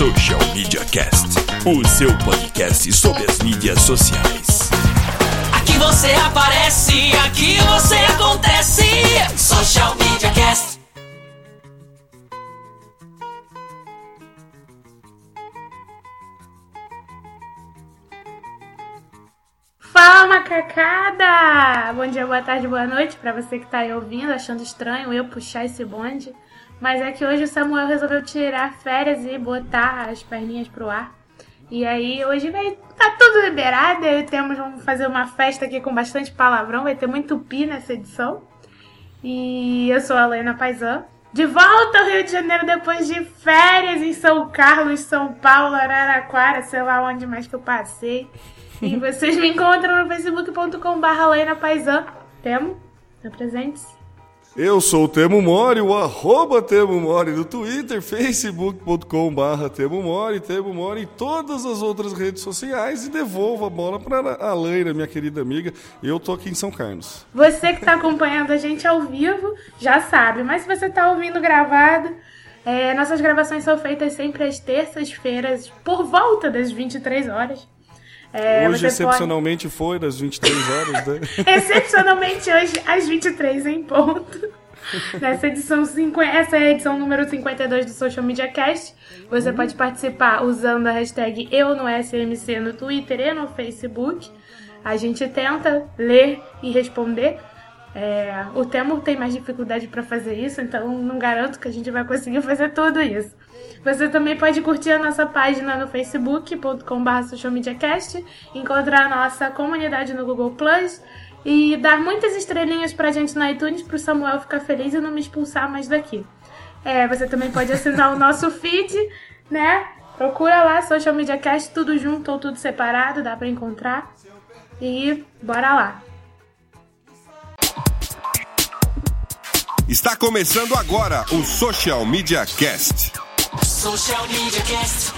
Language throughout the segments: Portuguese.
Social Media Cast, o seu podcast sobre as mídias sociais. Aqui você aparece, aqui você acontece. Social Media Cast. Fala macacada! Bom dia, boa tarde, boa noite pra você que tá aí ouvindo, achando estranho eu puxar esse bonde. Mas é que hoje o Samuel resolveu tirar férias e botar as perninhas pro ar. E aí hoje vai tá tudo liberado, e temos vamos fazer uma festa aqui com bastante palavrão, vai ter muito pi nessa edição. E eu sou a Helena Paisan. De volta ao Rio de Janeiro depois de férias em São Carlos, São Paulo, Araraquara, sei lá onde mais que eu passei. E vocês me encontram no facebook.com.br Helena Paisan. Temo? Apresente-se. Eu sou o Temo Mori, o arroba Temo Mori no Twitter, facebook.com barra Temo Mori, Temo Mori em todas as outras redes sociais e devolvo a bola para a Leira, minha querida amiga. Eu tô aqui em São Carlos. Você que está acompanhando a gente ao vivo já sabe, mas se você está ouvindo gravado, é, nossas gravações são feitas sempre às terças-feiras, por volta das 23 horas. É, hoje, você excepcionalmente, foi das 23 horas, né? Excepcionalmente hoje, às 23 em ponto. Nessa edição, cinqu- essa é a edição número 52 do Social Media Cast. Você pode participar usando a hashtag Eu no SMC no Twitter e no Facebook. A gente tenta ler e responder. É, o Temo tem mais dificuldade para fazer isso, então não garanto que a gente vai conseguir fazer tudo isso. Você também pode curtir a nossa página no facebook.com.br socialmediacast, encontrar a nossa comunidade no Google Plus e dar muitas estrelinhas pra gente no iTunes pro Samuel ficar feliz e não me expulsar mais daqui. É, você também pode assinar o nosso feed, né? Procura lá Social Media Cast, tudo junto ou tudo separado, dá pra encontrar. E bora lá. Está começando agora o Social Media Cast. Social Media Cast.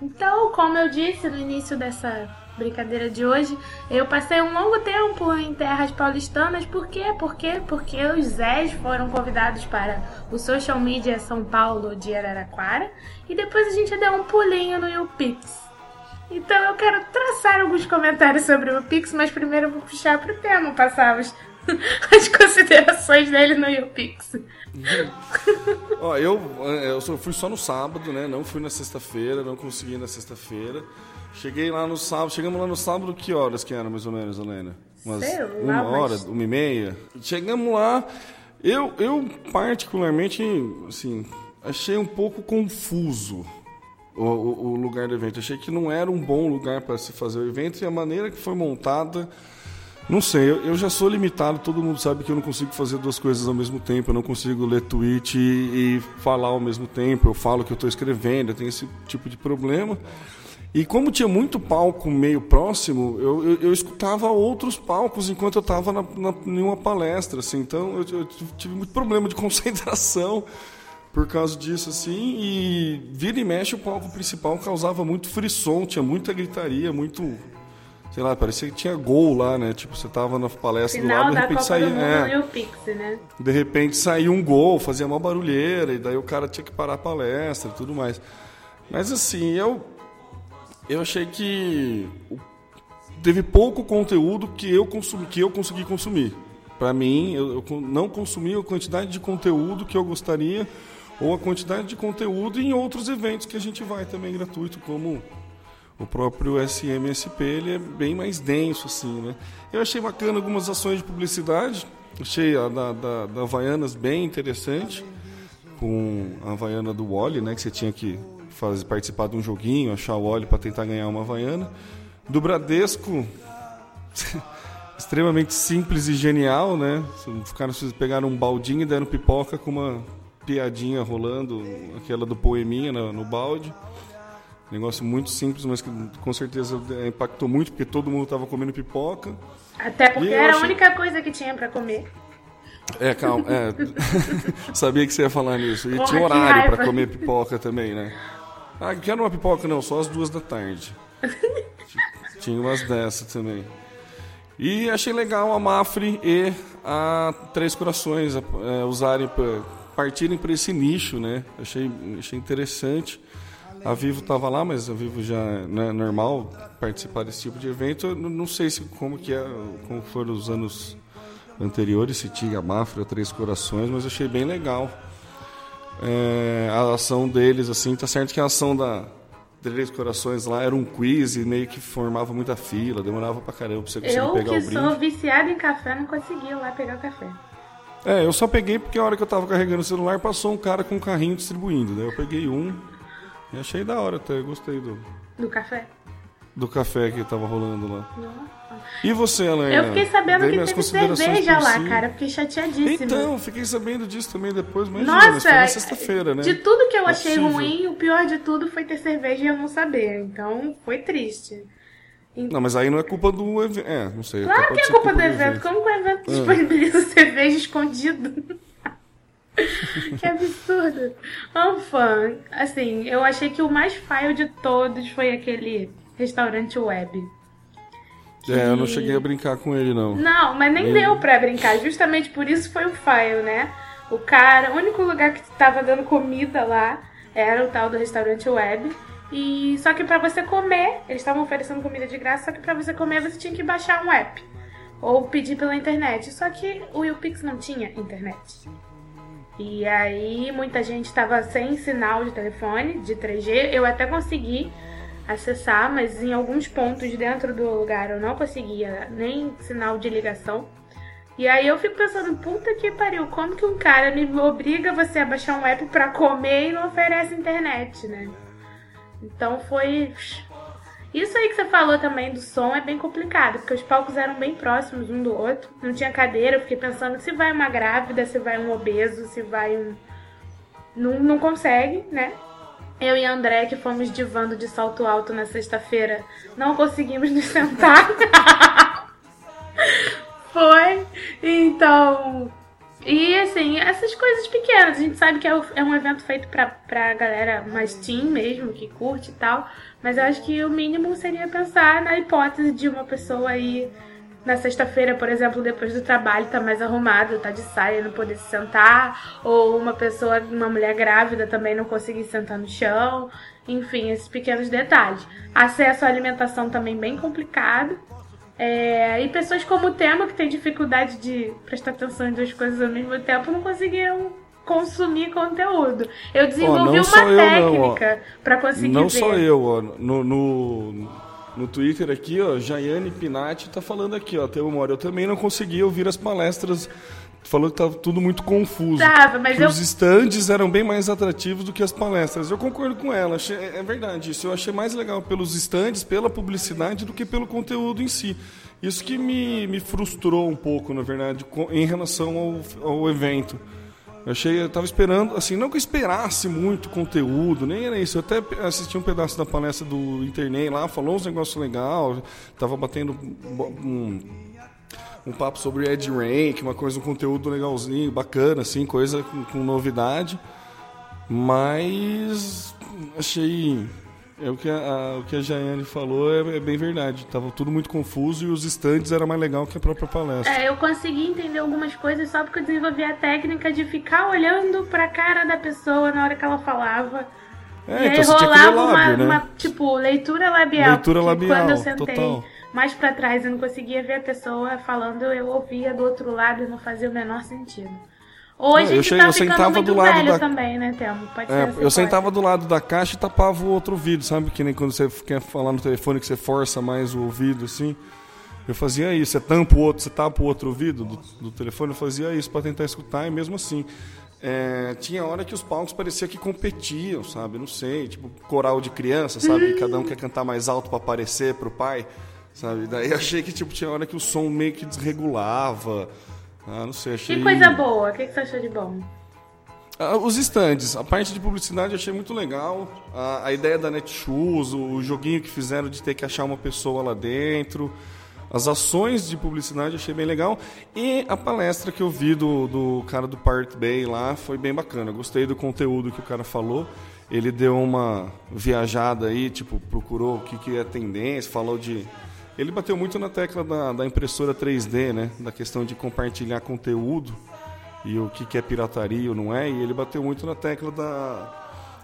Então, como eu disse no início dessa brincadeira de hoje, eu passei um longo tempo em terras paulistanas. Por quê? Por quê? Porque os Zés foram convidados para o Social Media São Paulo de Araraquara e depois a gente deu um pulinho no YouPix. Então eu quero traçar alguns comentários sobre o YouPix, mas primeiro eu vou puxar pro tema, passar as, as considerações dele no YouPix. Ó, eu, eu só fui só no sábado, né? Não fui na sexta-feira, não consegui ir na sexta-feira. Cheguei lá no sábado, chegamos lá no sábado, que horas que era mais ou menos, Helena? Umas Sei lá, uma mas- hora, uma e meia. Chegamos lá, eu, eu particularmente, assim, achei um pouco confuso o, o- o lugar do evento. Achei que não era um bom lugar para se fazer o evento e a maneira que foi montada. Não sei, eu, eu já sou limitado, todo mundo sabe que eu não consigo fazer duas coisas ao mesmo tempo, eu não consigo ler tweet e, e falar ao mesmo tempo, eu falo que eu estou escrevendo, eu tenho esse tipo de problema. E como tinha muito palco meio próximo, eu, eu, eu escutava outros palcos enquanto eu estava em uma palestra, assim, então eu, eu tive muito problema de concentração por causa disso, assim, e vira e mexe o palco principal causava muito frisson, tinha muita gritaria, muito sei lá, parecia que tinha gol lá, né? Tipo, você tava na palestra do Final lado, de da repente saía, do é, né? de repente saía um gol, fazia uma barulheira, e daí o cara tinha que parar a palestra e tudo mais. Mas assim, eu eu achei que teve pouco conteúdo que eu consumi, que eu consegui consumir. Para mim, eu, eu não consumi a quantidade de conteúdo que eu gostaria ou a quantidade de conteúdo em outros eventos que a gente vai também gratuito, como o próprio SMSP, ele é bem mais denso, assim, né? Eu achei bacana algumas ações de publicidade, achei a da, da, da Havaianas bem interessante, com a Havaiana do Wally, né? Que você tinha que fazer, participar de um joguinho, achar o Wally para tentar ganhar uma Havaiana. Do Bradesco, extremamente simples e genial, né? Os pegaram um baldinho e deram pipoca com uma piadinha rolando, aquela do poeminha no, no balde. Negócio muito simples, mas que com certeza é, impactou muito, porque todo mundo tava comendo pipoca. Até porque era a achei- única coisa que tinha pra comer. É, calma, é. Sabia que você ia falar nisso. E Porra, tinha horário pra comer pipoca também, né? Ah, quero uma pipoca não, só às duas da tarde. tinha umas dessas também. E achei legal a Mafre e a Três Corações é, usarem, pra, partirem para esse nicho, né? Achei, achei interessante. A Vivo estava lá, mas a Vivo já não é normal participar desse tipo de evento. Eu não- sei se como que é, como foram os anos anteriores, se tinha a Mafra, Três Corações, mas achei bem legal. É, a ação deles, assim, tá certo que a ação da Três Corações lá era um quiz e meio que formava muita fila, demorava pra caramba pra você conseguir Eu pegar que o brinde. sou viciada em café, não consegui ir lá pegar o café. É, eu só peguei porque a hora que eu tava carregando o celular passou um cara com um carrinho distribuindo. Daí eu peguei um e achei da hora até, gostei do, Do café. do café que tava rolando lá. E você, Alain? Eu fiquei sabendo Dei que teve cerveja lá, cara. Fiquei chateadíssima. Então, fiquei sabendo disso também depois, mas Nossa, na sexta-feira, né? de tudo que eu é achei possível. ruim, o pior de tudo foi ter cerveja e eu não saber. Então, foi triste. Não, mas aí não é culpa do evento. É, não sei. Claro pode que é ser culpa do evento. Como que o evento Ah. disponibiliza cerveja escondido? que absurdo. Anfã, assim, eu achei que o mais fail de todos foi aquele restaurante web. É, eu não cheguei a brincar com ele, não. Não, mas nem deu pra brincar. Justamente por isso foi o fail, né? O cara, o único lugar que tava dando comida lá era o tal do restaurante web. E só que pra você comer, eles estavam oferecendo comida de graça, só que pra você comer você tinha que baixar um app ou pedir pela internet. Só que o YouPix não tinha internet. E aí muita gente estava sem sinal de telefone, de 3G. Eu até consegui acessar, mas em alguns pontos dentro do lugar eu não conseguia nem sinal de ligação. E aí eu fico pensando, puta que pariu, como que um cara me obriga você a baixar um app pra comer e não oferece internet, né? Então foi. Isso aí que você falou também do som é bem complicado, porque os palcos eram bem próximos um do outro, não tinha cadeira, eu fiquei pensando se vai uma grávida, se vai um obeso, se vai um. Não, não consegue, né? Eu e André, que fomos divando de salto alto na sexta-feira, não conseguimos nos sentar. Foi. Então. E assim, essas coisas pequenas. A gente sabe que é é um evento feito pra, pra galera mais teen mesmo, que curte e tal. Mas eu acho que o mínimo seria pensar na hipótese de uma pessoa aí na sexta-feira, por exemplo, depois do trabalho, tá mais arrumado, tá de saia, não poder se sentar, ou uma pessoa, uma mulher grávida também não conseguir sentar no chão, enfim, esses pequenos detalhes. Acesso à alimentação também bem complicado. É, e pessoas como o Tema, que tem dificuldade de prestar atenção em duas coisas ao mesmo tempo, não conseguiam consumir conteúdo. Eu desenvolvi só uma eu técnica pra conseguir Não ver. só eu, ó. No, no, no Twitter aqui, ó, Jaiane Pinati tá falando aqui, ó. Tem uma hora. Eu também não consegui ouvir as palestras. Falou que tava tudo muito confuso. Tava, mas eu- os stands eram bem mais atrativos do que as palestras. Eu concordo com ela. achei- é é verdade isso. Eu achei mais legal pelos stands, pela publicidade, do que pelo conteúdo em si. Isso que me, me frustrou um pouco, na verdade, em relação ao, ao evento. Eu achei, eu tava esperando, assim, não que eu esperasse muito conteúdo, nem era isso. Eu até assisti um pedaço da palestra do Internet lá, falou uns negócios legais, tava batendo um, um papo sobre Ed Rank, uma coisa, um conteúdo legalzinho, bacana, assim, coisa com, com novidade. Mas achei. É o que a, a- o que a Jaiane falou é, é bem verdade. Tava tudo muito confuso e os stands era mais legal que a própria palestra. É, eu consegui entender algumas coisas só porque eu desenvolvi a técnica de ficar olhando pra cara da pessoa na hora que ela falava. É, e aí então ler rolava lábio, uma, né? uma, tipo, leitura labial. Leitura labial, Quando eu sentei total. mais pra trás e não conseguia ver a pessoa falando, eu ouvia do outro lado e não fazia o menor sentido. Ou a Não, eu tá eu sentava do lado da- também, né? Pode ser É, essa eu sentava do lado da caixa e tapava o outro ouvido, sabe? Que nem quando você quer falar no telefone que você força mais o ouvido, assim. Eu fazia isso, você tampa o outro, você tapa o outro ouvido do, do telefone, eu fazia isso para tentar escutar e mesmo assim. é, tinha hora que os palcos parecia que competiam, sabe? Não sei, tipo coral de criança, sabe? Que cada um quer cantar mais alto para aparecer pro pai, sabe? Daí eu achei que tipo tinha hora que o som meio que desregulava. Ah, não sei, achei. Que coisa boa, o que, que você achou de bom? Ah, Os estandes, a parte de publicidade eu achei muito legal. A, a ideia da Netshoes, o, o joguinho que fizeram de ter que achar uma pessoa lá dentro. As ações de publicidade eu achei bem legal. E a palestra que eu vi do, do cara do Pirate Bay lá foi bem bacana. Gostei do conteúdo que o cara falou. Ele deu uma viajada aí, tipo, procurou o que, que é tendência, falou de. Ele bateu muito na tecla da, da impressora 3D, né? Da questão de compartilhar conteúdo e o que, que é pirataria ou não é. E ele bateu muito na tecla da,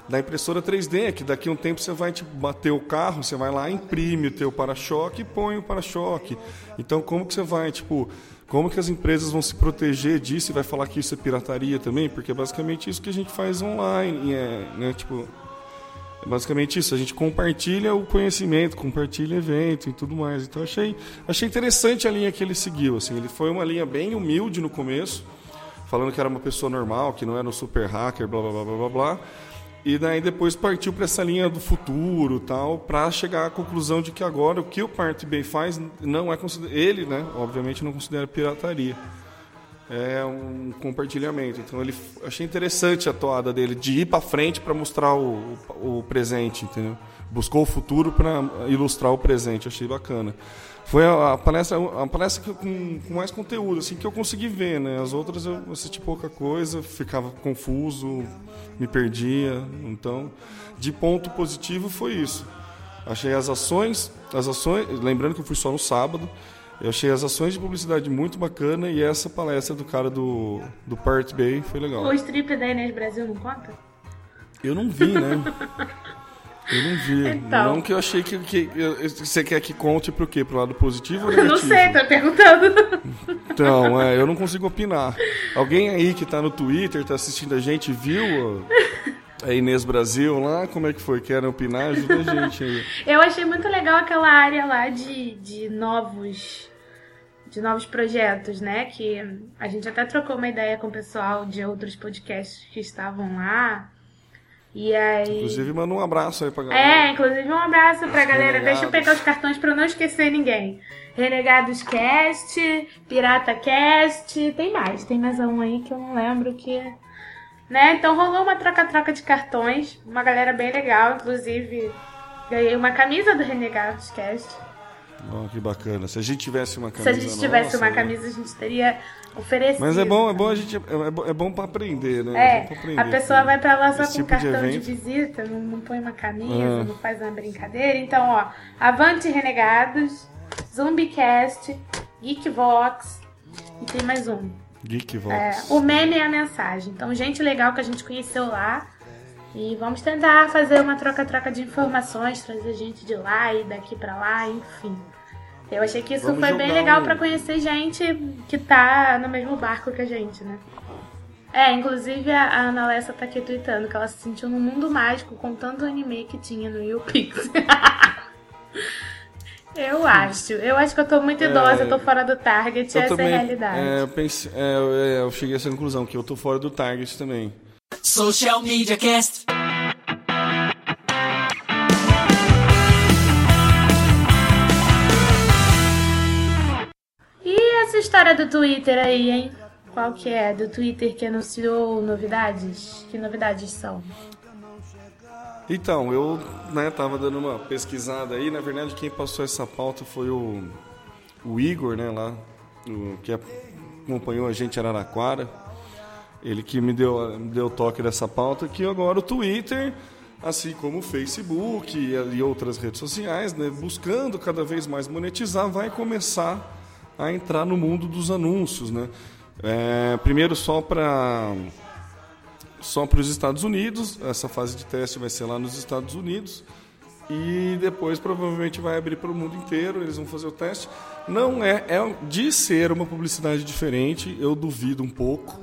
da impressora 3D, que daqui a um tempo você vai tipo, bater o carro, você vai lá, imprime o teu para-choque e põe o para-choque. Então como que você vai, tipo, como que as empresas vão se proteger disso e vai falar que isso é pirataria também? Porque é basicamente isso que a gente faz online, é, né, tipo, é basicamente isso, a gente compartilha o conhecimento, compartilha evento e tudo mais. Então achei, achei interessante a linha que ele seguiu, assim, ele foi uma linha bem humilde no começo, falando que era uma pessoa normal, que não era um super hacker, blá blá blá blá blá. blá. E daí depois partiu para essa linha do futuro, tal, para chegar à conclusão de que agora o que o Pirate Bay faz não é ele, né, obviamente não considera pirataria. É um compartilhamento. Então ele achei interessante a toada dele de ir para frente para mostrar o, o, presente, entendeu? Buscou o futuro para ilustrar o presente, achei bacana. Foi a, a palestra, a palestra com, com mais conteúdo, assim, que eu consegui ver, né? As outras eu assisti pouca coisa, ficava confuso, me perdia. Então, de ponto positivo foi isso. Achei as ações, as ações, lembrando que eu fui só no sábado, eu achei as ações de publicidade muito bacana e essa palestra do cara do, do Pirate Bay foi legal. O strip da Inês Brasil não conta? Eu não vi, né? Eu não vi. Então. Não que eu achei que, que- eu- você quer que conte pro quê? Pro lado positivo ou Eu negativo? não sei, tô perguntando. Então, é, eu não consigo opinar. Alguém aí que tá no Twitter, tá assistindo a gente, viu a, Inês Brasil lá? Como é que foi? Querem opinar? Ajuda a gente aí. Eu achei muito legal aquela área lá de, de novos de novos projetos, né? Que a gente até trocou uma ideia com o pessoal de outros podcasts que estavam lá. E aí. Inclusive, manda um abraço aí pra galera. É, inclusive um abraço pra galera. Renegados. Deixa eu pegar os cartões pra eu não esquecer ninguém. Renegados Cast, Pirata Cast, tem mais, tem mais um aí que eu não lembro que. Né? Então rolou uma troca-troca de cartões, uma galera bem legal, inclusive ganhei uma camisa do Renegados Cast. Oh, que bacana. Se a gente tivesse uma Se camisa a gente tivesse nossa, uma né? camisa, a gente teria oferecido. Mas é bom, é bom a gente. É, bom- é bom pra aprender, né? É, pra aprender, a pessoa vai pra lá só com tipo de cartão de, evento. visita, não, não põe uma camisa, Ah. não faz uma brincadeira. Então, ó, Avante Renegados, Zumbicast, Geekvox e tem mais um. Geekvox. É, o meme é a mensagem. Então, gente legal que a gente conheceu lá. E vamos tentar fazer uma troca-troca de informações, trazer gente de lá e daqui pra lá, enfim. Eu achei que isso Vamos foi bem legal um- pra conhecer gente que tá no mesmo barco que a gente, né? É, inclusive a Ana Lessa tá aqui tweetando que ela se sentiu num mundo mágico com tanto anime que tinha no YouPix. eu acho. Eu acho que eu tô muito idosa, eu tô fora do target, Eu essa também, é a realidade. é, eu, pensei, é, eu- é, eu cheguei a essa conclusão, que eu tô fora do target também. Social Media Cast. E essa história do Twitter aí, hein? Qual que é? Do Twitter que anunciou novidades? Que novidades são? Então, eu né, tava dando uma pesquisada aí, na verdade quem passou essa pauta foi o, o Igor, né, lá, o, que acompanhou a gente em Araraquara. Ele que me deu, me deu o toque dessa pauta, que agora o Twitter, assim como o Facebook e, e outras redes sociais, né, buscando cada vez mais monetizar, vai começar a entrar no mundo dos anúncios, né? É, primeiro só para só para os Estados Unidos. Essa fase de teste vai ser lá nos Estados Unidos. E depois provavelmente vai abrir para o mundo inteiro. Eles vão fazer o teste. Não é, é de ser uma publicidade diferente, eu duvido um pouco.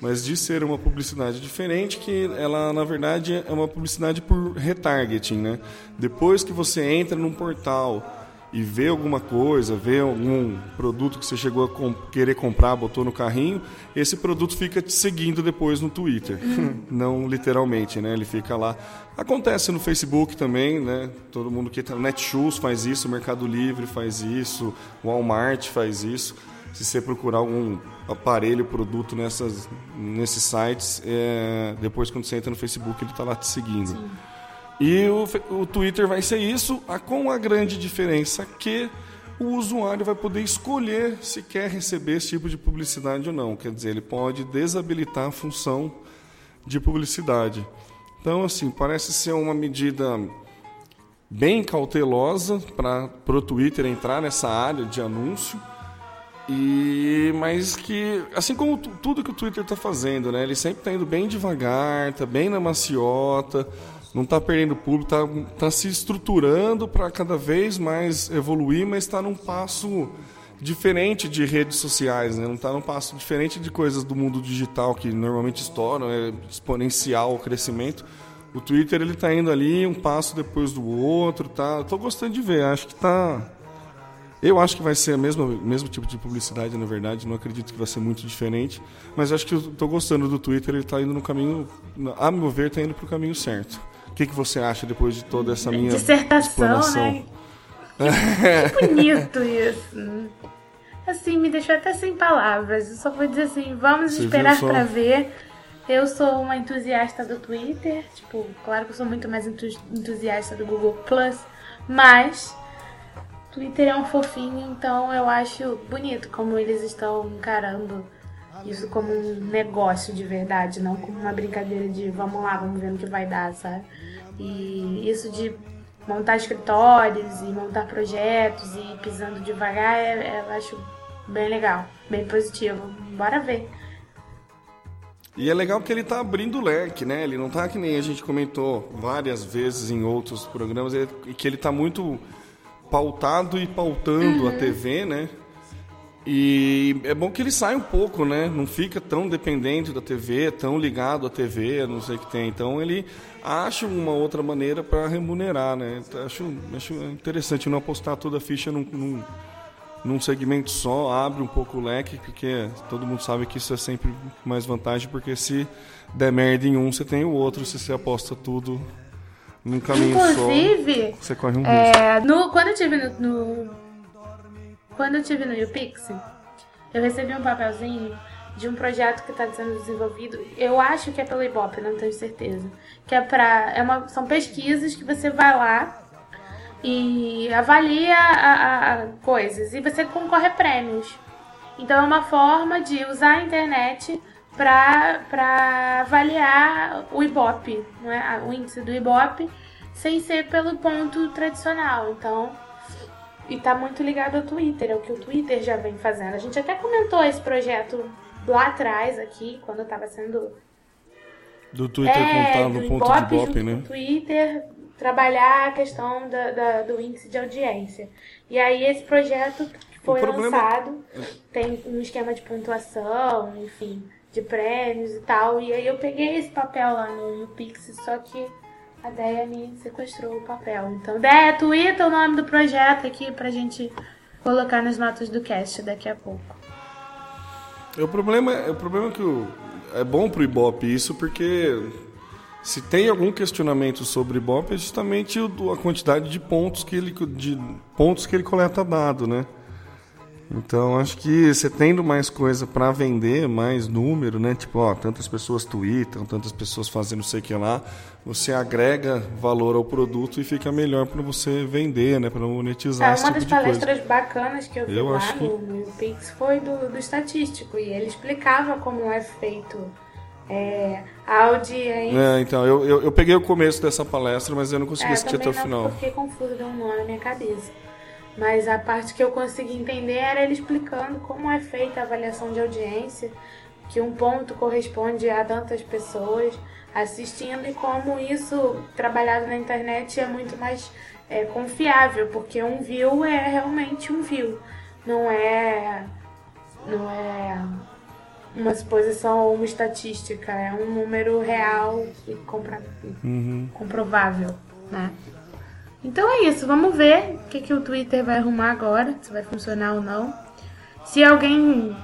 Mas de ser uma publicidade diferente, que ela na verdade é uma publicidade por retargeting, né? Depois que você entra num portal e vê alguma coisa, vê algum produto que você chegou a com- querer comprar, botou no carrinho, esse produto fica te seguindo depois no Twitter. Não literalmente, né? Ele fica lá. Acontece no Facebook também, né? Todo mundo que tá. Netshoes faz isso, Mercado Livre faz isso, Walmart faz isso. se você procurar algum aparelho, produto nessas, nesses sites, é, depois quando você entra no Facebook ele está lá te seguindo. Sim. E o, o Twitter vai ser isso, com a grande diferença que o usuário vai poder escolher se quer receber esse tipo de publicidade ou não. Quer dizer, ele pode desabilitar a função de publicidade. Então, assim, parece ser uma medida bem cautelosa para o Twitter entrar nessa área de anúncio. E mas que assim como tudo que o Twitter está fazendo, né? Ele sempre está indo bem devagar, está bem na maciota, não está perdendo público, está tá se estruturando para cada vez mais evoluir, mas está num passo diferente de redes sociais, né? não está num passo diferente de coisas do mundo digital que normalmente estouram, é exponencial o crescimento. O Twitter ele está indo ali um passo depois do outro, tá? Estou gostando de ver, acho que está eu acho que vai ser o mesmo, mesmo tipo de publicidade, na verdade. Não acredito que vai ser muito diferente. Mas acho que estou gostando do Twitter. Ele está indo no caminho, a meu ver, está indo para o caminho certo. O que, que você acha depois de toda essa minha dissertação, né? Que bonito isso. Assim, me deixou até sem palavras. Eu só vou dizer assim, vamos você esperar para ver. Eu sou uma entusiasta do Twitter. Tipo, claro que eu sou muito mais entusiasta do Google Plus, mas Twitter é um fofinho, então eu acho bonito como eles estão encarando isso como um negócio de verdade, não como uma brincadeira de vamos lá, vamos ver no que vai dar, sabe? E isso de montar escritórios e montar projetos e pisando devagar, é, é, eu acho bem legal, bem positivo. Bora ver. E é legal que ele está abrindo o leque, né? Ele não está que nem a gente comentou várias vezes em outros programas, é que ele está muito pautado e pautando uhum. a TV, né? E é bom que ele sai um pouco, né? Não fica tão dependente da TV, tão ligado à TV, não sei o que tem. Então ele acha uma outra maneira para remunerar, né? Acho, acho interessante não apostar toda a ficha num, num, num, segmento só, abre um pouco o leque, porque todo mundo sabe que isso é sempre mais vantagem, porque se der merda em um, você tem o outro, se você aposta tudo num caminho Inclusive, só, você corre um é, risco. No, quando eu tive no, no quando eu estive no YouPix, eu recebi um papelzinho de um projeto que está sendo desenvolvido. Eu acho que é pelo Ibope, não tenho certeza. Que é para é uma, são pesquisas que você vai lá e avalia a, a, a coisas e você concorre a prêmios. Então é uma forma de usar a internet para avaliar o Ibope, não é? o índice do Ibope, sem ser pelo ponto tradicional. Então e tá muito ligado ao Twitter, é o que o Twitter já vem fazendo. A gente até comentou esse projeto lá atrás aqui, quando eu tava sendo. Do Twitter é, contar no ponto Ibope, de Ibope, né? Twitter trabalhar a questão da, da, do índice de audiência. E aí esse projeto foi problema... lançado, tem um esquema de pontuação, enfim, de prêmios e tal. E aí eu peguei esse papel lá no, no Pix, só que a Deia me sequestrou o papel. Então, Deia, twitta o nome do projeto aqui pra gente colocar nas notas do cast daqui a pouco. O problema, o problema é que o, é bom pro Ibope isso, porque se tem algum questionamento sobre Ibope é justamente a quantidade de pontos que ele, de pontos que ele coleta dado, né? Então, acho que você tendo mais coisa para vender, mais número, né? Tipo, ó, tantas pessoas tweetam, tantas pessoas fazendo sei o que lá, você agrega valor ao produto e fica melhor para você vender, né? Para monetizar ah, esse Uma tipo das palestras bacanas que eu vi eu lá que... no, no Pix foi do, do estatístico e ele explicava como é feito é, a audiência. É, então, eu, eu, eu, peguei o começo dessa palestra, mas eu não consegui é, assistir até o final. Eu fiquei confusa, deu um nó na minha cabeça. Mas a parte que eu consegui entender era ele explicando como é feita a avaliação de audiência, que um ponto corresponde a tantas pessoas assistindo e como isso trabalhado na internet é muito mais é, confiável, porque um view é realmente um view, não é não é uma suposição ou uma estatística, é um número real e compra, uhum. comprovável, né? Então é isso, vamos ver o que, que o Twitter vai arrumar agora, se vai funcionar ou não. Se alguém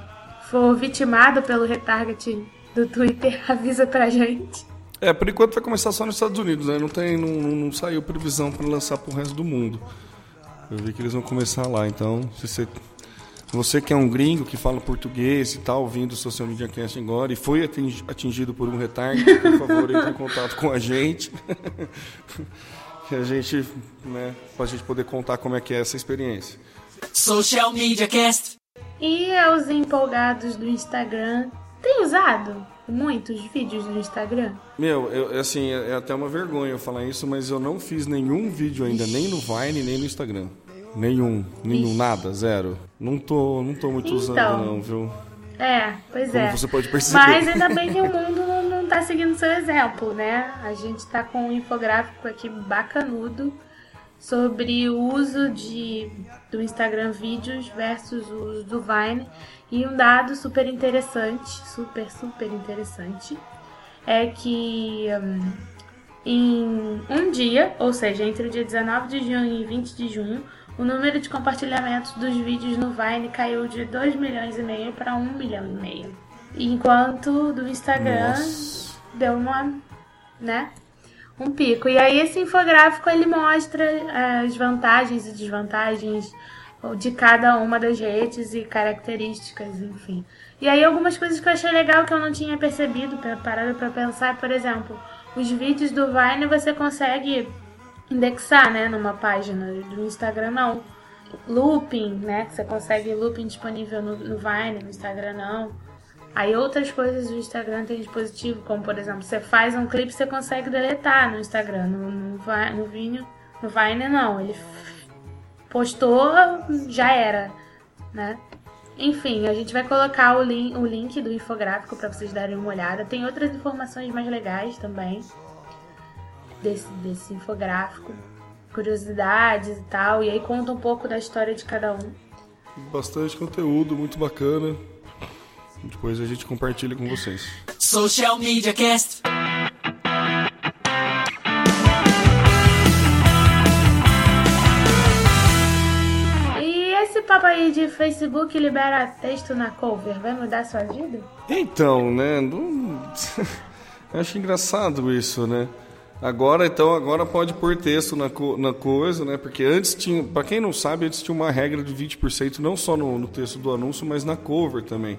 for vitimado pelo retarget do Twitter, avisa pra gente. É, por enquanto vai começar só nos Estados Unidos, né? Não, tem, não, não, saiu previsão para lançar pro resto do mundo. Eu vi que eles vão começar lá, então se você Você que é um gringo que fala português e tal, ouvindo o Social Media Cast agora e foi atingido por um retardo, por favor, entre em contato com a gente. que a gente, né, pra gente poder contar como é que é essa experiência. Social Media Cast. E aos empolgados do Instagram, tem usado muitos vídeos no Instagram? Meu, eu, assim, é, é até uma vergonha eu falar isso, mas eu não fiz nenhum vídeo ainda, nem no Vine, nem no Instagram. Nenhum, nenhum, Ixi. nada, zero. Não tô, não tô muito então, usando não, viu? É, pois Como é. você pode perceber. Mas ainda bem que o mundo não, não tá seguindo seu exemplo, né? A gente tá com um infográfico aqui bacanudo sobre o uso de, do Instagram Vídeos versus o uso do Vine. E um dado super interessante, super, super interessante, é que um, em um dia, ou seja, entre o dia 19 de junho e 20 de junho, o número de compartilhamentos dos vídeos no Vine caiu de 2 milhões e meio para 1 milhão e meio. Enquanto do Instagram Nossa. deu uma, né, um pico. E aí esse infográfico ele mostra eh, as vantagens e desvantagens de cada uma das redes e características, enfim. E aí algumas coisas que eu achei legal que eu não tinha percebido, parado para pensar, por exemplo, os vídeos do Vine você consegue indexar, né, numa página do Instagram não. Looping, né, que você consegue looping disponível no, no Vine, no Instagram não. Aí outras coisas do Instagram tem dispositivo, como por exemplo, você faz um clipe você consegue deletar no Instagram, no, no, no, Vine, no Vine não, ele postou, já era, né? Enfim, a gente vai colocar o link, o link do infográfico para vocês darem uma olhada. Tem outras informações mais legais também desse, desse infográfico, curiosidades e tal, e aí conta um pouco da história de cada um. Bastante conteúdo, muito bacana. Depois a gente compartilha com vocês. Social Media Cast. E esse papo aí de Facebook libera texto na cover, vai mudar sua vida? Então, né? Não... Acho engraçado isso, né? Agora, então, agora pode pôr texto na, co na coisa, né? Porque antes tinha, para quem não sabe, antes tinha uma regra de 20%, não só no, no, texto do anúncio, mas na cover também.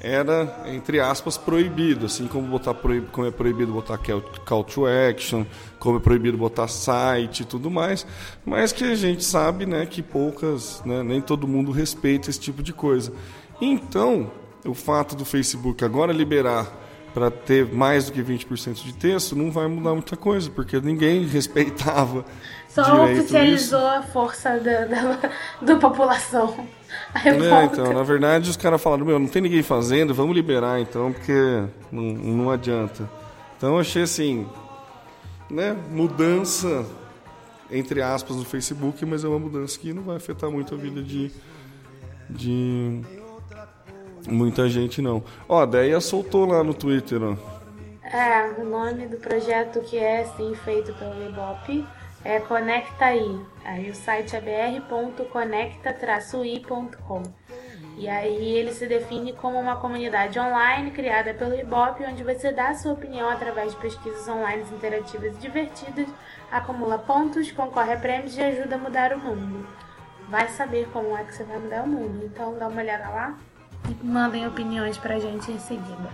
Era, entre aspas, proibido, assim como, botar proib como é proibido botar call to action, como é proibido botar site e tudo mais, mas que a gente sabe, né, que poucas, né, nem todo mundo respeita esse tipo de coisa. Então, o fato do Facebook agora liberar para ter mais do que 20% de texto, não vai mudar muita coisa, porque ninguém respeitava. Só oficializou isso. a força da, da, da população. É, então, na verdade, os caras falaram: Meu, não tem ninguém fazendo, vamos liberar então, porque não, não adianta. Então, eu achei assim, né, mudança, entre aspas, no Facebook, mas é uma mudança que não vai afetar muito a vida de. de Muita gente não. Ó, a Deia soltou lá no Twitter, ó. É, o nome do projeto que é sim feito pelo Ibope é Conecta-i. Aí o site é br.conecta-i.com. E aí ele se define como uma comunidade online criada pelo Ibope, onde você dá sua opinião através de pesquisas online interativas e divertidas, acumula pontos, concorre a prêmios e ajuda a mudar o mundo. Vai saber como é que você vai mudar o mundo. Então dá uma olhada lá mandem opiniões pra gente em seguida.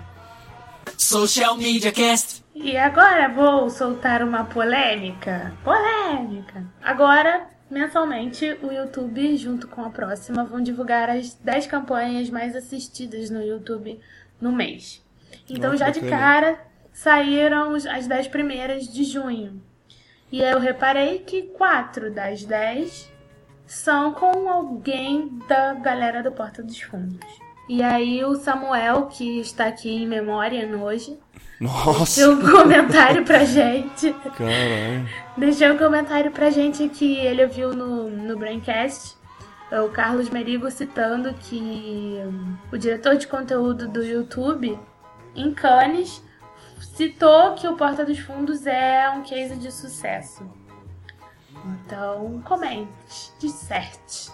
Social Media Cast. E agora vou soltar uma polêmica. Polêmica! Agora, mensalmente, o YouTube, junto com a próxima, vão divulgar as 10 campanhas mais assistidas no YouTube no mês. Então, Nossa, já de cara, saíram as 10 primeiras de junho. E eu reparei que 4 das 10 são com alguém da galera do Porta dos Fundos. E aí o Samuel, que está aqui em memória hoje, Nossa. deixou um comentário pra gente. Caralho. Deixou um comentário pra gente que ele ouviu no, no Braincast. É o Carlos Merigo citando que o diretor de conteúdo do YouTube, em Cannes, citou que o Porta dos Fundos é um case de sucesso. Então, comente, disserte.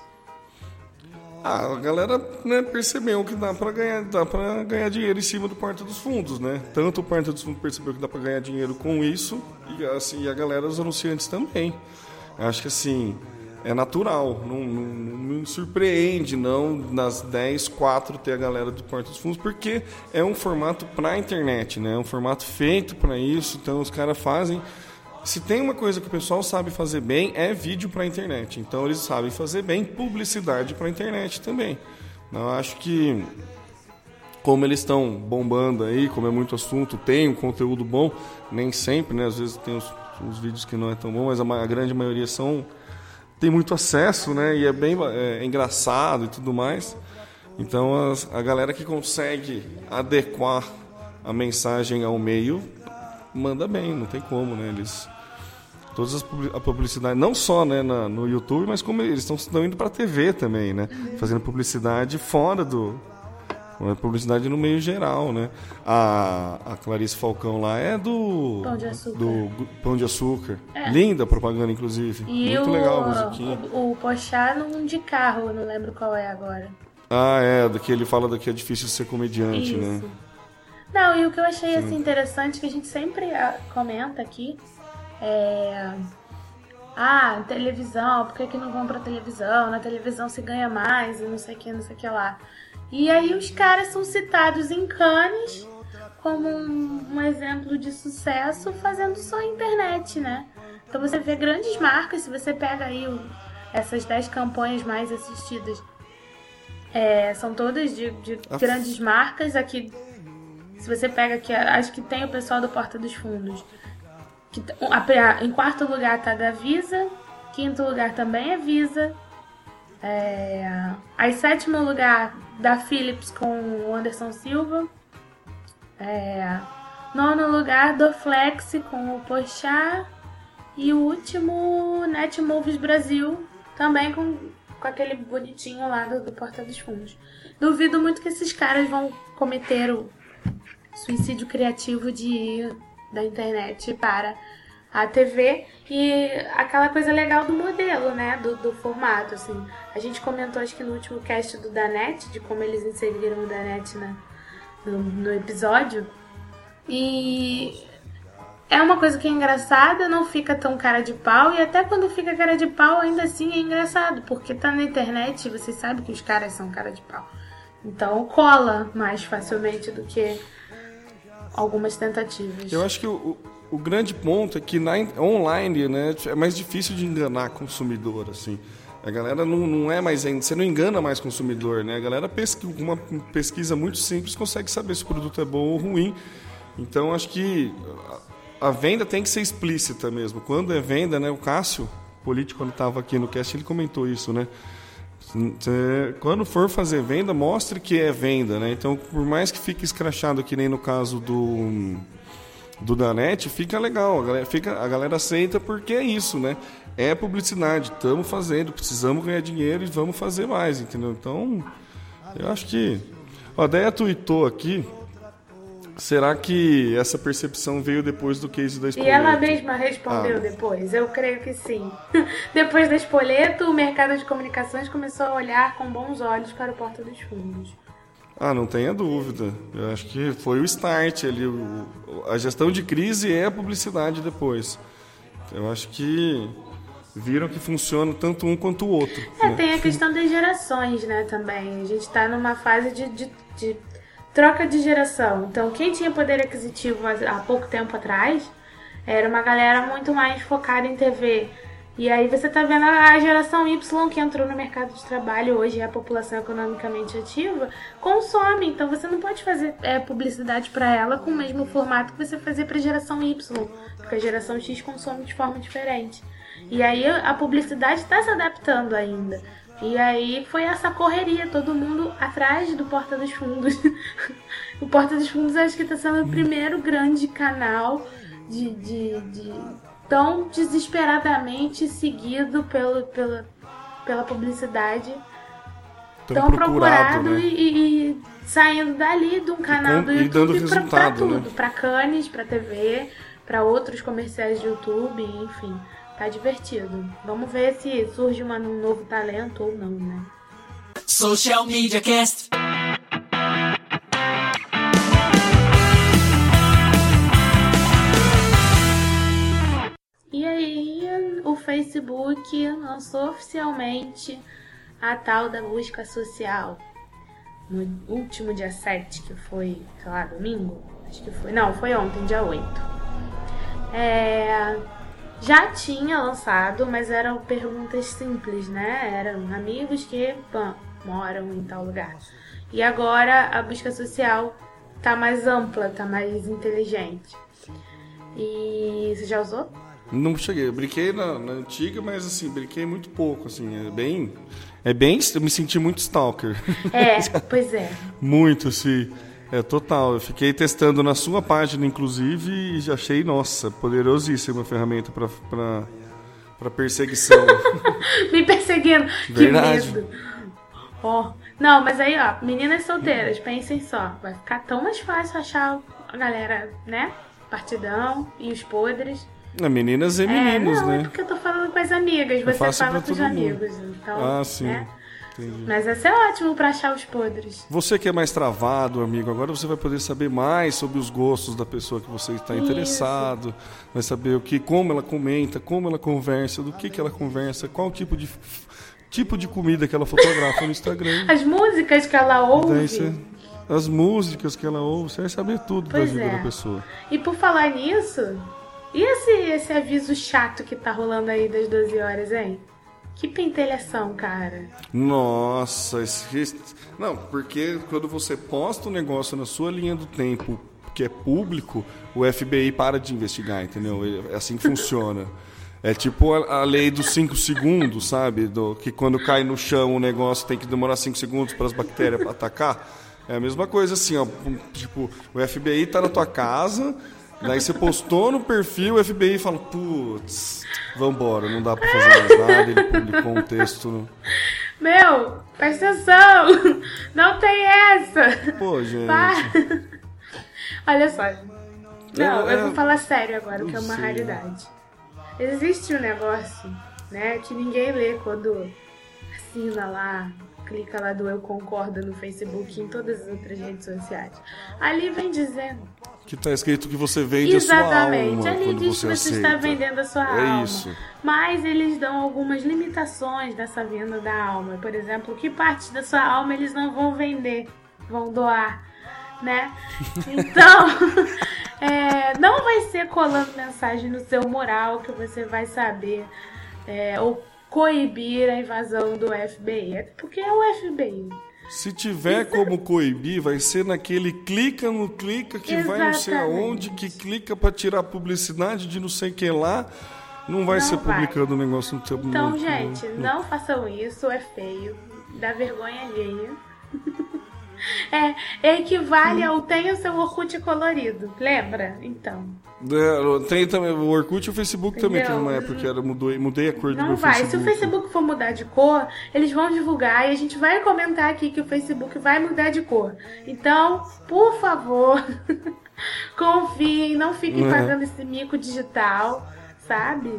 Ah, a galera né, percebeu que dá para ganhar, dá para ganhar dinheiro em cima do Porta dos Fundos, né? Tanto o Porta dos Fundos percebeu que dá para ganhar dinheiro com isso e assim a galera os anunciantes também. Acho que assim é natural, não, não, não me surpreende não nas 10, 4 ter a galera do Porta dos Fundos, porque é um formato para internet, né? É um formato feito para isso, então os caras fazem. Se tem uma coisa que o pessoal sabe fazer bem, é vídeo para internet. Então eles sabem fazer bem publicidade para internet também. Eu acho que como eles estão bombando aí, como é muito assunto, tem um conteúdo bom, nem sempre, né? Às vezes tem os, os vídeos que não é tão bom, mas a, a grande maioria são tem muito acesso, né? E é bem é, engraçado e tudo mais. Então as, a galera que consegue adequar a mensagem ao meio manda bem, não tem como, né? Eles todas as a publicidade não só né, na, no YouTube, mas como eles estão indo para a TV também, né? Fazendo publicidade fora do publicidade no meio geral, né? A, a Clarice Falcão lá é do Pão de Açúcar. Do Pão de Açúcar. É. Linda propaganda, inclusive. E Muito o, legal a musiquinha. O, o Pochá num de carro, não lembro qual é agora. Ah, é, do que ele fala que é difícil ser comediante, né? Isso. né? Não, e o que eu achei assim, interessante, que a gente sempre ah, comenta aqui, é. Ah, televisão, por que, que não vão pra televisão? Na televisão se ganha mais e não sei o que, não sei o que lá. E aí os caras são citados em Cannes como um, um exemplo de sucesso fazendo só internet, né? Então você vê grandes marcas, se você pega aí o, essas 10 campanhas mais assistidas, é, são todas de, de grandes marcas. Aqui, se você pega aqui, acho que tem o pessoal do Porta dos Fundos. Que, a, em quarto lugar tá da Visa, quinto lugar também é Visa, é, aí, sétimo lugar, da Philips com o Anderson Silva. É, nono lugar, do Flex com o Pochá. E o último, Netmovies Brasil, também com, com aquele bonitinho lá do, do Porta dos Fundos. Duvido muito que esses caras vão cometer o suicídio criativo de da internet para a TV e aquela coisa legal do modelo, né? Do, do formato, assim. A gente comentou, acho que no último cast do Danete, de como eles inseriram o Danete na, no, no episódio. E é uma coisa que é engraçada, não fica tão cara de pau, e até quando fica cara de pau, ainda assim é engraçado, porque tá na internet e você sabe que os caras são cara de pau. Então cola mais facilmente do que algumas tentativas. Eu acho que o, o grande ponto é que na online né, é mais difícil de enganar consumidor, assim. A galera não, não é mais você não engana mais consumidor, né? A galera pesquisa, uma pesquisa muito simples consegue saber se o produto é bom ou ruim. Então acho que a venda tem que ser explícita mesmo. Quando é venda, né? O Cássio, político, quando estava aqui no cast, ele comentou isso, né? Quando for fazer venda, mostre que é venda, né? Então, por mais que fique escrachado, que nem no caso do do Danete, fica legal, a galera, fica, a galera aceita porque é isso, né? É publicidade, estamos fazendo, precisamos ganhar dinheiro e vamos fazer mais, entendeu? Então, eu acho que. A Deia tweetou aqui. Será que essa percepção veio depois do case da espoleto? E ela mesma respondeu ah. depois, eu creio que sim. depois da espoleto, o mercado de comunicações começou a olhar com bons olhos para o Porta dos Fundos. Ah, não tenha dúvida. Eu acho que foi o start ali. O, a gestão de crise é a publicidade depois. Eu acho que viram que funciona tanto um quanto o outro. É, né? tem a questão das gerações, né, também. A gente está numa fase de, de, de, troca de geração. Então, quem tinha poder aquisitivo há pouco tempo atrás era uma galera muito mais focada em TV e aí você tá vendo a geração Y que entrou no mercado de trabalho hoje, é a população economicamente ativa, consome. Então você não pode fazer é, publicidade para ela com o mesmo formato que você fazia para a geração Y, porque a geração X consome de forma diferente. E aí a publicidade está se adaptando ainda. E aí foi essa correria, todo mundo atrás do Porta dos Fundos. o Porta dos Fundos acho que está sendo o primeiro grande canal de, de, de tão desesperadamente seguido pelo, pela, pela publicidade, tão, tão procurado, procurado né? e, e, saindo dali de um canal com, do YouTube para pra, tudo, né? pra Cannes, pra TV, para outros comerciais de YouTube, enfim. Tá divertido. Vamos ver se surge uma, um novo talento ou não, né? Social Media Cast. Facebook lançou oficialmente a tal da busca social. No último dia 7, que foi, sei lá, domingo? Acho que foi. Não, foi ontem, dia 8. É, já tinha lançado, mas eram perguntas simples, né? Eram amigos que bom, moram em tal lugar. E agora a busca social tá mais ampla, tá mais inteligente. E você já usou? Não cheguei, eu brinquei na, na antiga, mas assim, brinquei muito pouco, assim, é bem... É bem, eu me senti muito stalker. É, pois é. muito, sim. É, total. Eu fiquei testando na sua página, inclusive, e já achei, nossa, poderosíssima ferramenta para perseguição. Me perseguindo. Verdade. Que medo. Ó. Não, mas aí, ó, meninas solteiras, pensem só. Vai ficar tão mais fácil achar a galera, né? Partidão e os podres. É, meninas e meninos, é, não, né? é porque eu tô falando com as amigas, Eu você fala pra com os mundo. amigos. Então, Ah, sim. né? Entendi. Mas essa é ótimo pra achar os podres. Você que é mais travado, amigo, agora você vai poder saber mais sobre os gostos da pessoa que você está Isso. interessado, vai saber o que, como ela comenta, como ela conversa, do que, que ela conversa, qual tipo de tipo de comida que ela fotografa no Instagram. As músicas que ela ouve. Você, as músicas que ela ouve, você vai saber tudo Pois da vida é. da pessoa. E por falar nisso, e esse, esse aviso chato que tá rolando aí das 12 horas, hein? Que pentelhação, cara. Nossa, esse... não, porque quando você posta um negócio na sua linha do tempo que é público, o FBI para de investigar, entendeu? É assim que funciona. É tipo a, lei dos 5 segundos, sabe? Do, que quando cai no chão o negócio tem que demorar 5 segundos para as bactérias atacar. É a mesma coisa assim, ó. Tipo, o FBI tá na tua casa, daí você postou no perfil, o FBI fala, putz, vambora, não dá pra fazer mais nada, ele publicou um texto. No... Meu, presta atenção! Não tem essa! Pô, gente. Para. Olha só. Não, É, eu vou é- falar sério agora, que é uma Sim. raridade. Existe um negócio, né, que ninguém lê quando assina lá, clica lá do Eu Concordo no Facebook e em todas as outras redes sociais. Ali vem dizendo. Que tá escrito que você vende a sua Exatamente. alma Ali quando diz você que você aceita. está vendendo a sua É alma. isso. Mas eles dão algumas limitações dessa venda da alma. Por exemplo, que parte da sua alma eles não vão vender, vão doar, né? Então, é, não vai ser colando mensagem no seu mural que você vai saber é, ou coibir a invasão do FBI. Porque é o FBI. Se tiver como coibir, vai ser naquele clica no clica que vai não sei Exatamente. aonde, que clica pra tirar publicidade de não sei o que lá. Não vai Não ser vai. publicando o negócio no teu Então, no- gente, no- não façam isso, é feio, dá vergonha alheia. É, equivale ao tenha seu Orkut colorido, lembra? Então, É, tem também o Orkut e o Facebook também tem Entendeu? uma época que era mudou, mudei a cor do não meu vai. Facebook. Se o Facebook for mudar de cor, eles vão divulgar e a gente vai comentar aqui que o Facebook vai mudar de cor. Então, por favor, confiem, não fiquem É. fazendo esse mico digital, sabe?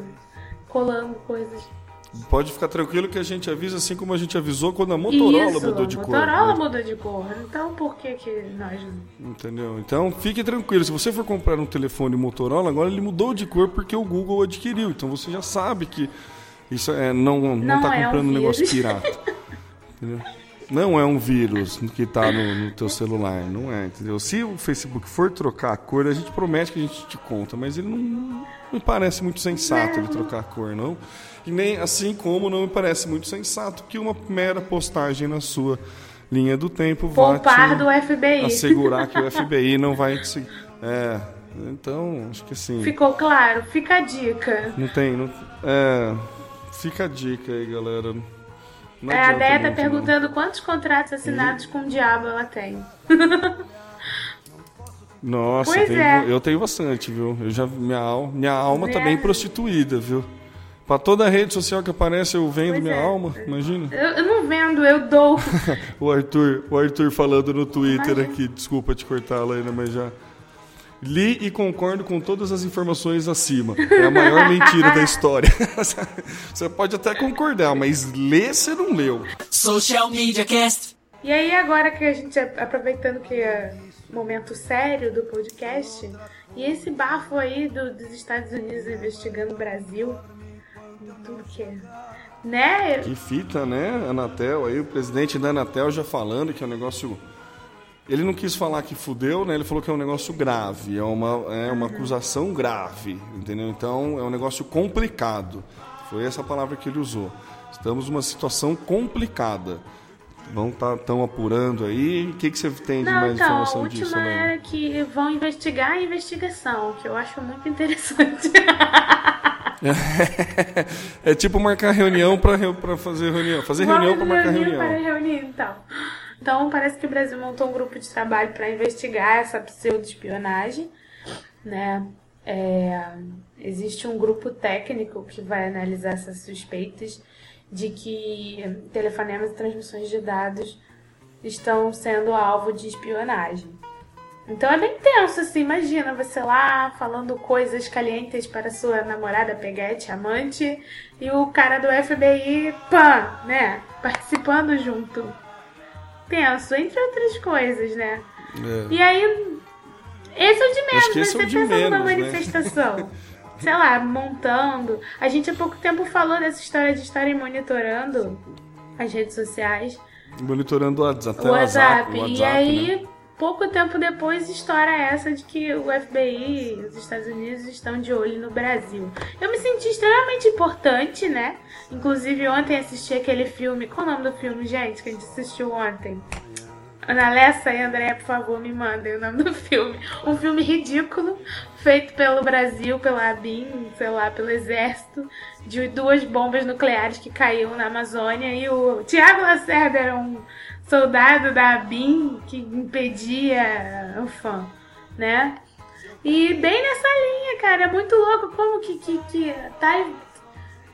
Colando coisas Pode ficar tranquilo que a gente avisa assim como a gente avisou quando a Motorola Isso, mudou de a cor. Motorola né? mudou de cor. Então por que que nós não? Entendeu? Então fique tranquilo. Se você for comprar um telefone Motorola, agora ele mudou de cor porque o Google adquiriu. Então você já sabe que isso é, não, não, Não tá é um comprando um negócio pirata. Entendeu? Não é um vírus que tá no, no teu celular, não é, entendeu? Se o Facebook for trocar a cor, a gente promete que a gente te conta, mas ele não, não me parece muito sensato ele trocar a cor, não. E nem assim como não me parece muito sensato que uma mera postagem na sua linha do tempo vá Poupar te do FBI. assegurar que o FBI não vai te. É, então, acho que assim. Ficou claro? Fica a dica. Não tem. Não, é, fica a dica aí, galera. Não É, a Déia tá muito, não. perguntando quantos contratos assinados com o diabo ela tem. Nossa, eu tenho, é. eu tenho bastante, viu? Eu já, minha, al- minha alma tá É. bem prostituída, viu? Pra toda rede social que aparece, eu vendo Pois minha é. alma, imagina. Eu, eu não vendo, eu dou. O Arthur, o Arthur falando no Twitter Imagina. aqui, desculpa te cortar, Laina, mas já. Li e concordo com todas as informações acima. É a maior mentira da história. Você pode até concordar, mas ler você não leu. Social Media Cast. E aí, agora que a gente, aproveitando que é momento sério do podcast, e esse bafo aí do- dos Estados Unidos investigando o Brasil, é. Né? Que fita, né? Anatel, aí o presidente da Anatel já falando que é um negócio. Ele não quis falar que fudeu, né? Ele falou que é um negócio grave, é uma, é uma acusação grave, entendeu? Então é um negócio complicado. Foi essa palavra que ele usou. Estamos numa situação complicada. Vão tá tão apurando aí. O que, que você tem de Não, mais então, a informação última disso, né? era que vão investigar a investigação, que eu acho muito interessante. é tipo marcar reunião para fazer reunião. Fazer reunião para marcar reunião. Para reunir, então. Então, parece que o Brasil montou um grupo de trabalho para investigar essa pseudo-espionagem, né? É, existe um grupo técnico que vai analisar essas suspeitas de que telefonemas e transmissões de dados estão sendo alvo de espionagem. Então é bem tenso, assim, imagina você lá falando coisas calientes para sua namorada, peguete, amante, e o cara do FBI, pã, né, participando junto. Tenso, entre outras coisas, né? É. E aí, esse é o de menos, mas é você o de pensa numa menos, né? manifestação. Sei lá, montando. A gente há pouco tempo falou dessa história de estarem monitorando as redes sociais, Monitorando o WhatsApp, o WhatsApp. o WhatsApp e aí, né? Pouco tempo depois, estoura essa de que o FBI e os Estados Unidos estão de olho no Brasil. Eu me senti extremamente importante, né? Inclusive, ontem assisti aquele filme. Qual o nome do filme, gente, que a gente assistiu ontem? Ana Lessa e Andréia, por favor, me mandem o nome do filme. Um filme ridículo, feito pelo Brasil, pela ABIN, sei lá, pelo Exército, de duas bombas nucleares que caíram na Amazônia. E o Tiago Lacerda era um soldado da ABIN que impedia o fã, né? E bem nessa linha, cara, é muito louco como que, que, que tá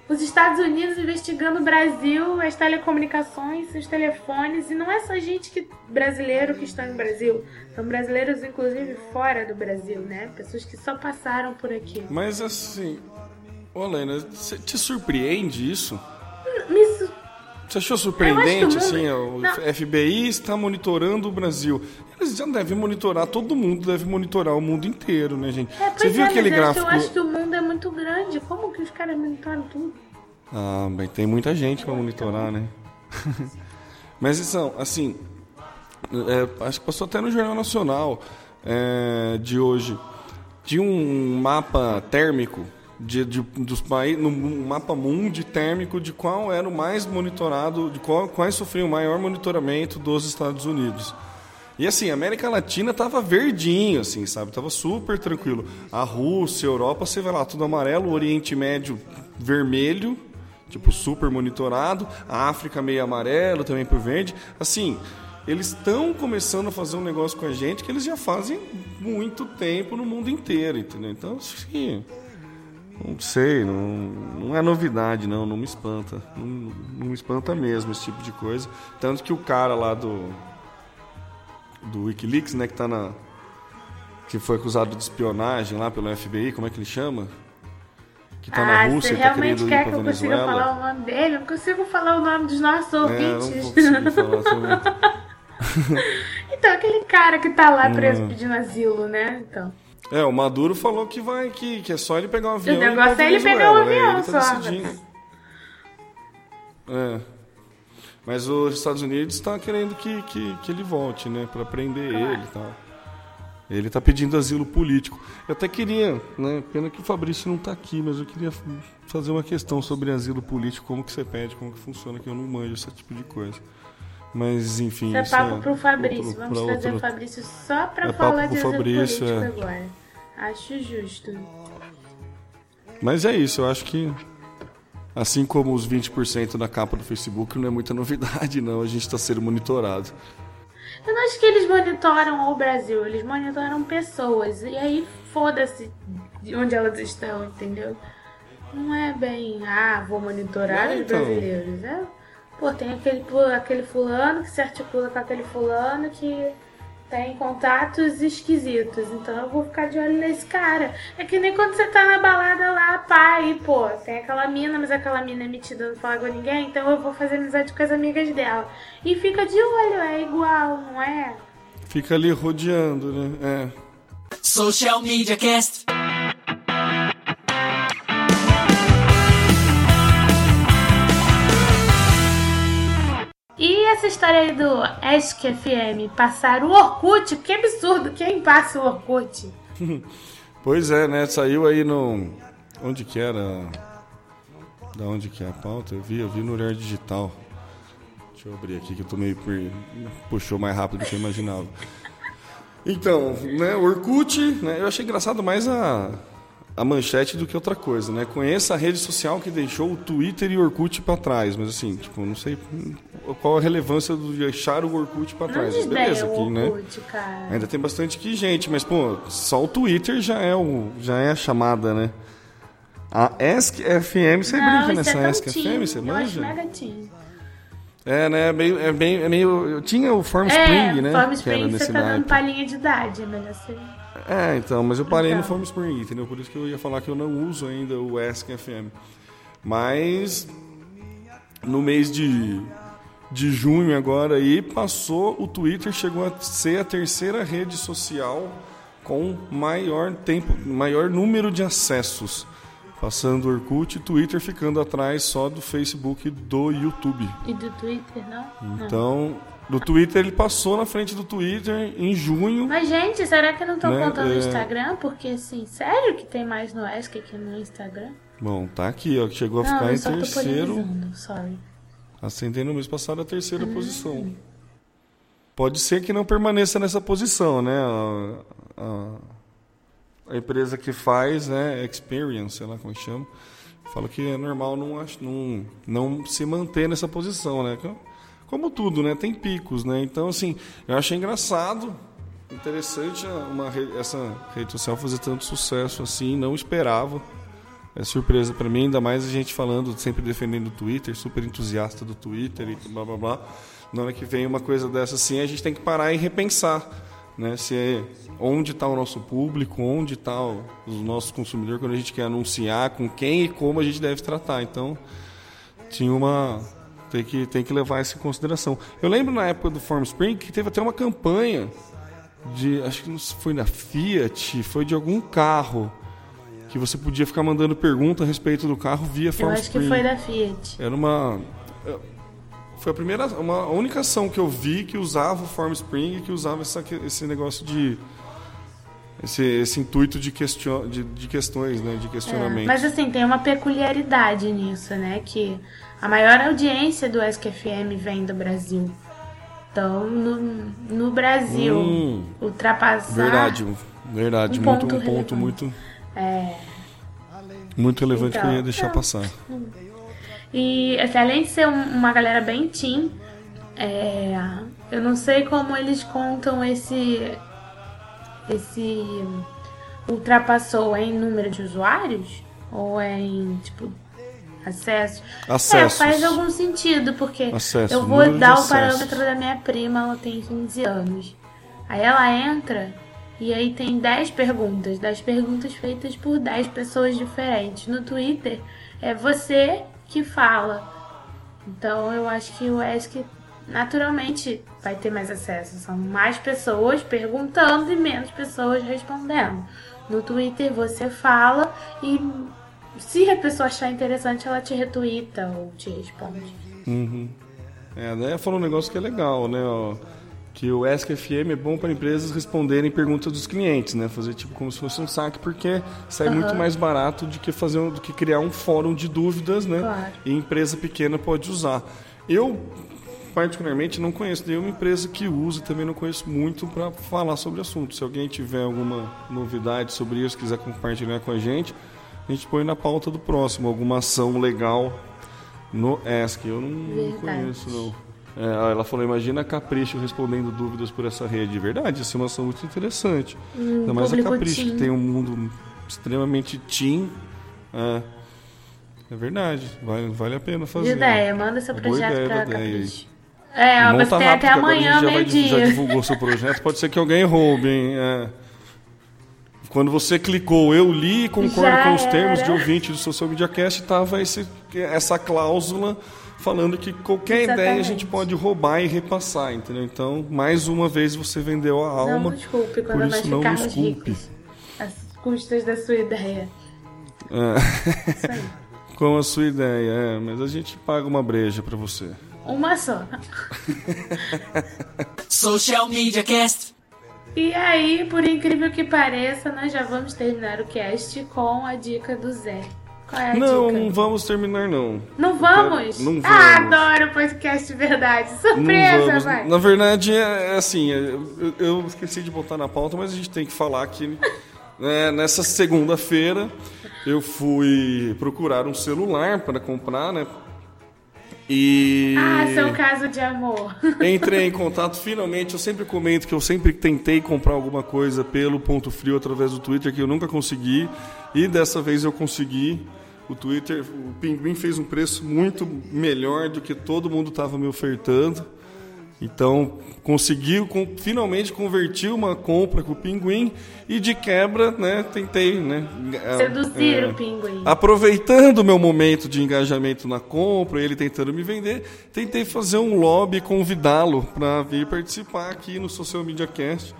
os Estados Unidos investigando o Brasil, as telecomunicações, os telefones, e não é só gente que, brasileiro que está no Brasil, são brasileiros inclusive fora do Brasil, né? Pessoas que só passaram por aqui. Mas assim, cê- te surpreende isso? Me Você achou surpreendente, acho que o assim, mundo- o Não. FBI está monitorando o Brasil? Eles já devem monitorar, todo mundo deve monitorar o mundo inteiro, né, gente? É, Você viu é, aquele gráfico? eu acho que o mundo é muito grande. Como que os caras monitoram tudo? Ah, bem, tem muita gente para monitorar, né? Mas são, assim, é, acho que passou até no Jornal Nacional é, de hoje, de um mapa térmico de, de- dos países, um mapa mundi térmico de qual era o mais monitorado, de qual, quais sofriam o maior monitoramento dos Estados Unidos. E assim, a América Latina tava verdinho, assim, sabe? Tava super tranquilo. A Rússia, a Europa, você vê lá, tudo amarelo, o Oriente Médio vermelho, tipo, super monitorado, a África meio amarelo, também por verde. Assim, eles estão começando a fazer um negócio com a gente que eles já fazem muito tempo no mundo inteiro, entendeu? Então, que. Não sei, não, não é novidade, não, não me espanta. Não, não me espanta mesmo esse tipo de coisa. Tanto que o cara lá do do Wikileaks, né, que tá na que foi acusado de espionagem lá pelo FBI, como é que ele chama? Que tá ah, na Rússia você tá realmente ir quer que eu consiga falar o nome dele? Eu não consigo falar o nome dos nossos É, ouvintes. também. então, aquele cara que tá lá preso Hum. pedindo asilo, né? Então. É, o Maduro falou que vai que, que é só ele pegar um avião. ir negócio é ele pegar Venezuela, o avião né? Tá só, decidindo. É. Mas os Estados Unidos está querendo que, que, que ele volte, né? Pra prender Claro. ele e tal. Ele tá pedindo asilo político. Eu até queria, né? Pena que o Fabrício não tá aqui, mas eu queria fazer uma questão sobre asilo político, como que você pede, como que funciona, que eu não manjo esse tipo de coisa. Mas enfim. Isso é papo pro Fabrício. outro- Vamos trazer outro- o Fabrício só pra É falar de Fabrício, é. agora. Acho justo. Mas é isso, eu acho que assim como os 20% da capa do Facebook não é muita novidade, não. A gente está sendo monitorado. Eu não acho que eles monitoram o Brasil, eles monitoram pessoas. E aí foda-se de onde elas estão, entendeu? Não é bem, ah, vou monitorar É, os então. brasileiros. É, pô, tem aquele, aquele fulano que se articula com aquele fulano que tem contatos esquisitos. Então eu vou ficar de olho nesse cara. É que nem quando você tá na balada lá, pai, pô, tem aquela mina, mas aquela mina é metida, não fala com ninguém, então eu vou fazer amizade com as amigas dela. E fica de olho, é igual, não é? Fica ali rodeando, né? É. Social Media Cast. Essa história aí do Ask FM passar o Orkut? Que absurdo! Quem passa o Orkut? Pois é, né? Saiu aí no. Onde que era? Da onde que é a pauta? Eu vi, eu vi no Olhar Digital. Deixa eu abrir aqui que eu tô meio. por- Puxou mais rápido do que eu imaginava. Então, né, o Orkut, né, eu achei engraçado mais a, a manchete do que outra coisa, né? Conheça a rede social que deixou o Twitter e o Orkut pra trás, mas assim, tipo, não sei qual a relevância do deixar o Orkut pra Não trás. Mas beleza aqui, né? Orkut, cara. Ainda tem bastante que gente, mas pô, só o Twitter já é o já é a chamada, né? A Ask FM, você Não, brinca isso nessa é teen. FM, você manja? É, né? É meio, é bem, é meio. Eu tinha o Form Spring, é, né? Form que era Spring nesse você tá dando palhinha de idade, é melhor ser. É, então, mas eu parei no Então. Form Spring, entendeu? Por isso que eu ia falar que eu não uso ainda o Ask FM. Mas no mês de, de junho agora aí passou, o Twitter chegou a ser a terceira rede social com maior tempo, maior número de acessos. Passando o Orkut e Twitter ficando atrás só do Facebook e do YouTube. E do Twitter? Não. Então, do Twitter ele passou na frente do Twitter em junho. Mas, gente, será que não estão Né, contando é. o Instagram? Porque, assim, sério que tem mais no Ask que no Instagram? Bom, tá aqui, ó, chegou a Não, ficar em terceiro. sorry. Ascendendo no mês passado a terceira Hum. posição. Pode ser que não permaneça nessa posição, né? A, a- a empresa que faz, né, Experience, sei lá como que chama, fala que é normal não, não, não se manter nessa posição, né? Co- Como tudo, né? Tem picos, né? Então, assim, eu achei engraçado, interessante uma, essa rede social fazer tanto sucesso assim, não esperava. É surpresa pra mim, ainda mais a gente falando, sempre defendendo o Twitter, super entusiasta do Twitter e blá blá blá. Na hora que vem uma coisa dessa assim, a gente tem que parar e repensar, né? Se é onde está o nosso público, onde está o nosso consumidor quando a gente quer anunciar, com quem e como a gente deve tratar. Então, tinha uma tem que tem que levar isso em consideração. Eu lembro na época do Form Spring que teve até uma campanha de acho que não foi da Fiat, foi de algum carro que você podia ficar mandando pergunta a respeito do carro via Eu Form acho Spring. que foi da Fiat. Era uma foi a primeira uma a única ação que eu vi que usava o Form Spring e que usava essa, esse negócio de esse, esse intuito de, question, de, de questões, né, de É, questionamento. mas assim, tem uma peculiaridade nisso, né? Que a maior audiência do Ask FM vem do Brasil. Então, no, no Brasil, Hum. ultrapassar. Verdade, verdade, Um muito ponto um ponto muito É, muito relevante que eu Então, ia deixar não. passar. E assim, além de ser um- uma galera bem teen, é, eu não sei como eles contam esse. Esse. Ultrapassou em número de usuários? Ou é em, tipo, acesso? Acessos. É, faz algum sentido, porque Acesso, eu vou dar o parâmetro da minha prima, ela tem 15 anos. Aí ela entra e aí tem 10 perguntas, 10 perguntas feitas por 10 pessoas diferentes. No Twitter é você que fala. Então eu acho que o Ask naturalmente vai ter mais acesso. São mais pessoas perguntando e menos pessoas respondendo. No Twitter você fala e se a pessoa achar interessante, ela te retuita ou te responde. É, né? Falou um negócio que é legal, né? ó, que o Ask FM é bom para empresas responderem perguntas dos clientes, né? Fazer tipo como se fosse um saque, porque sai muito mais barato do que fazer do que criar um fórum de dúvidas, né? Claro. E empresa pequena pode usar. Eu particularmente não conheço nenhuma empresa que use, também não conheço muito para falar sobre o assunto. Se alguém tiver alguma novidade sobre isso, quiser compartilhar com a gente, a gente põe na pauta do próximo alguma ação legal no Ask. Eu não, Verdade. conheço, não. É, ela falou, imagina a Capricho respondendo dúvidas por essa rede. Verdade, isso é uma ação muito interessante. Ainda mais a Capricho, teen. que tem um mundo extremamente teen. É, é verdade, vale, vale a pena De fazer. ideia, manda seu projeto da ideia aí. Capricho. É, Monta tem rápido, até amanhã, já, vai- já meio-dia. divulgou seu projeto, pode ser que alguém roube, hein? É. Quando você clicou, eu li e concordo Já com os termos era. de ouvinte do Social Media Cast, tava esse, essa cláusula falando que qualquer ideia a Exatamente. gente pode roubar e repassar, entendeu? Então, mais uma vez você vendeu a Não alma. desculpe quando nós isso não ficarmos ricos. Às custas da sua ideia. É, Isso aí. com a sua ideia, é, mas a gente paga uma breja pra você. Uma só. Social Media Cast. E aí, por incrível que pareça, nós já vamos terminar o cast com a dica do Zé. Qual é a Não, dica? não vamos terminar, não. Não vamos? Não vamos. Ah, adoro podcast de verdade. Surpresa, vai. Na verdade, é é assim, é, eu, eu esqueci de botar na pauta, mas a gente tem que falar que né, nessa segunda-feira eu fui procurar um celular para comprar, né? E Ah, seu caso de amor. entrei em contato finalmente. Eu sempre comento que eu sempre tentei comprar alguma coisa pelo Ponto Frio através do Twitter, que eu nunca consegui. E dessa vez eu consegui. O Twitter, o Pinguim fez um preço muito melhor do que todo mundo estava me ofertando. Então, conseguiu finalmente convertir uma compra com o Pinguim e de quebra, né, tentei, né, Seduzir é, o pinguim. Aproveitando o meu momento de engajamento na compra, ele tentando me vender, tentei fazer um lobby e convidá-lo para vir participar aqui no Social Media Cast.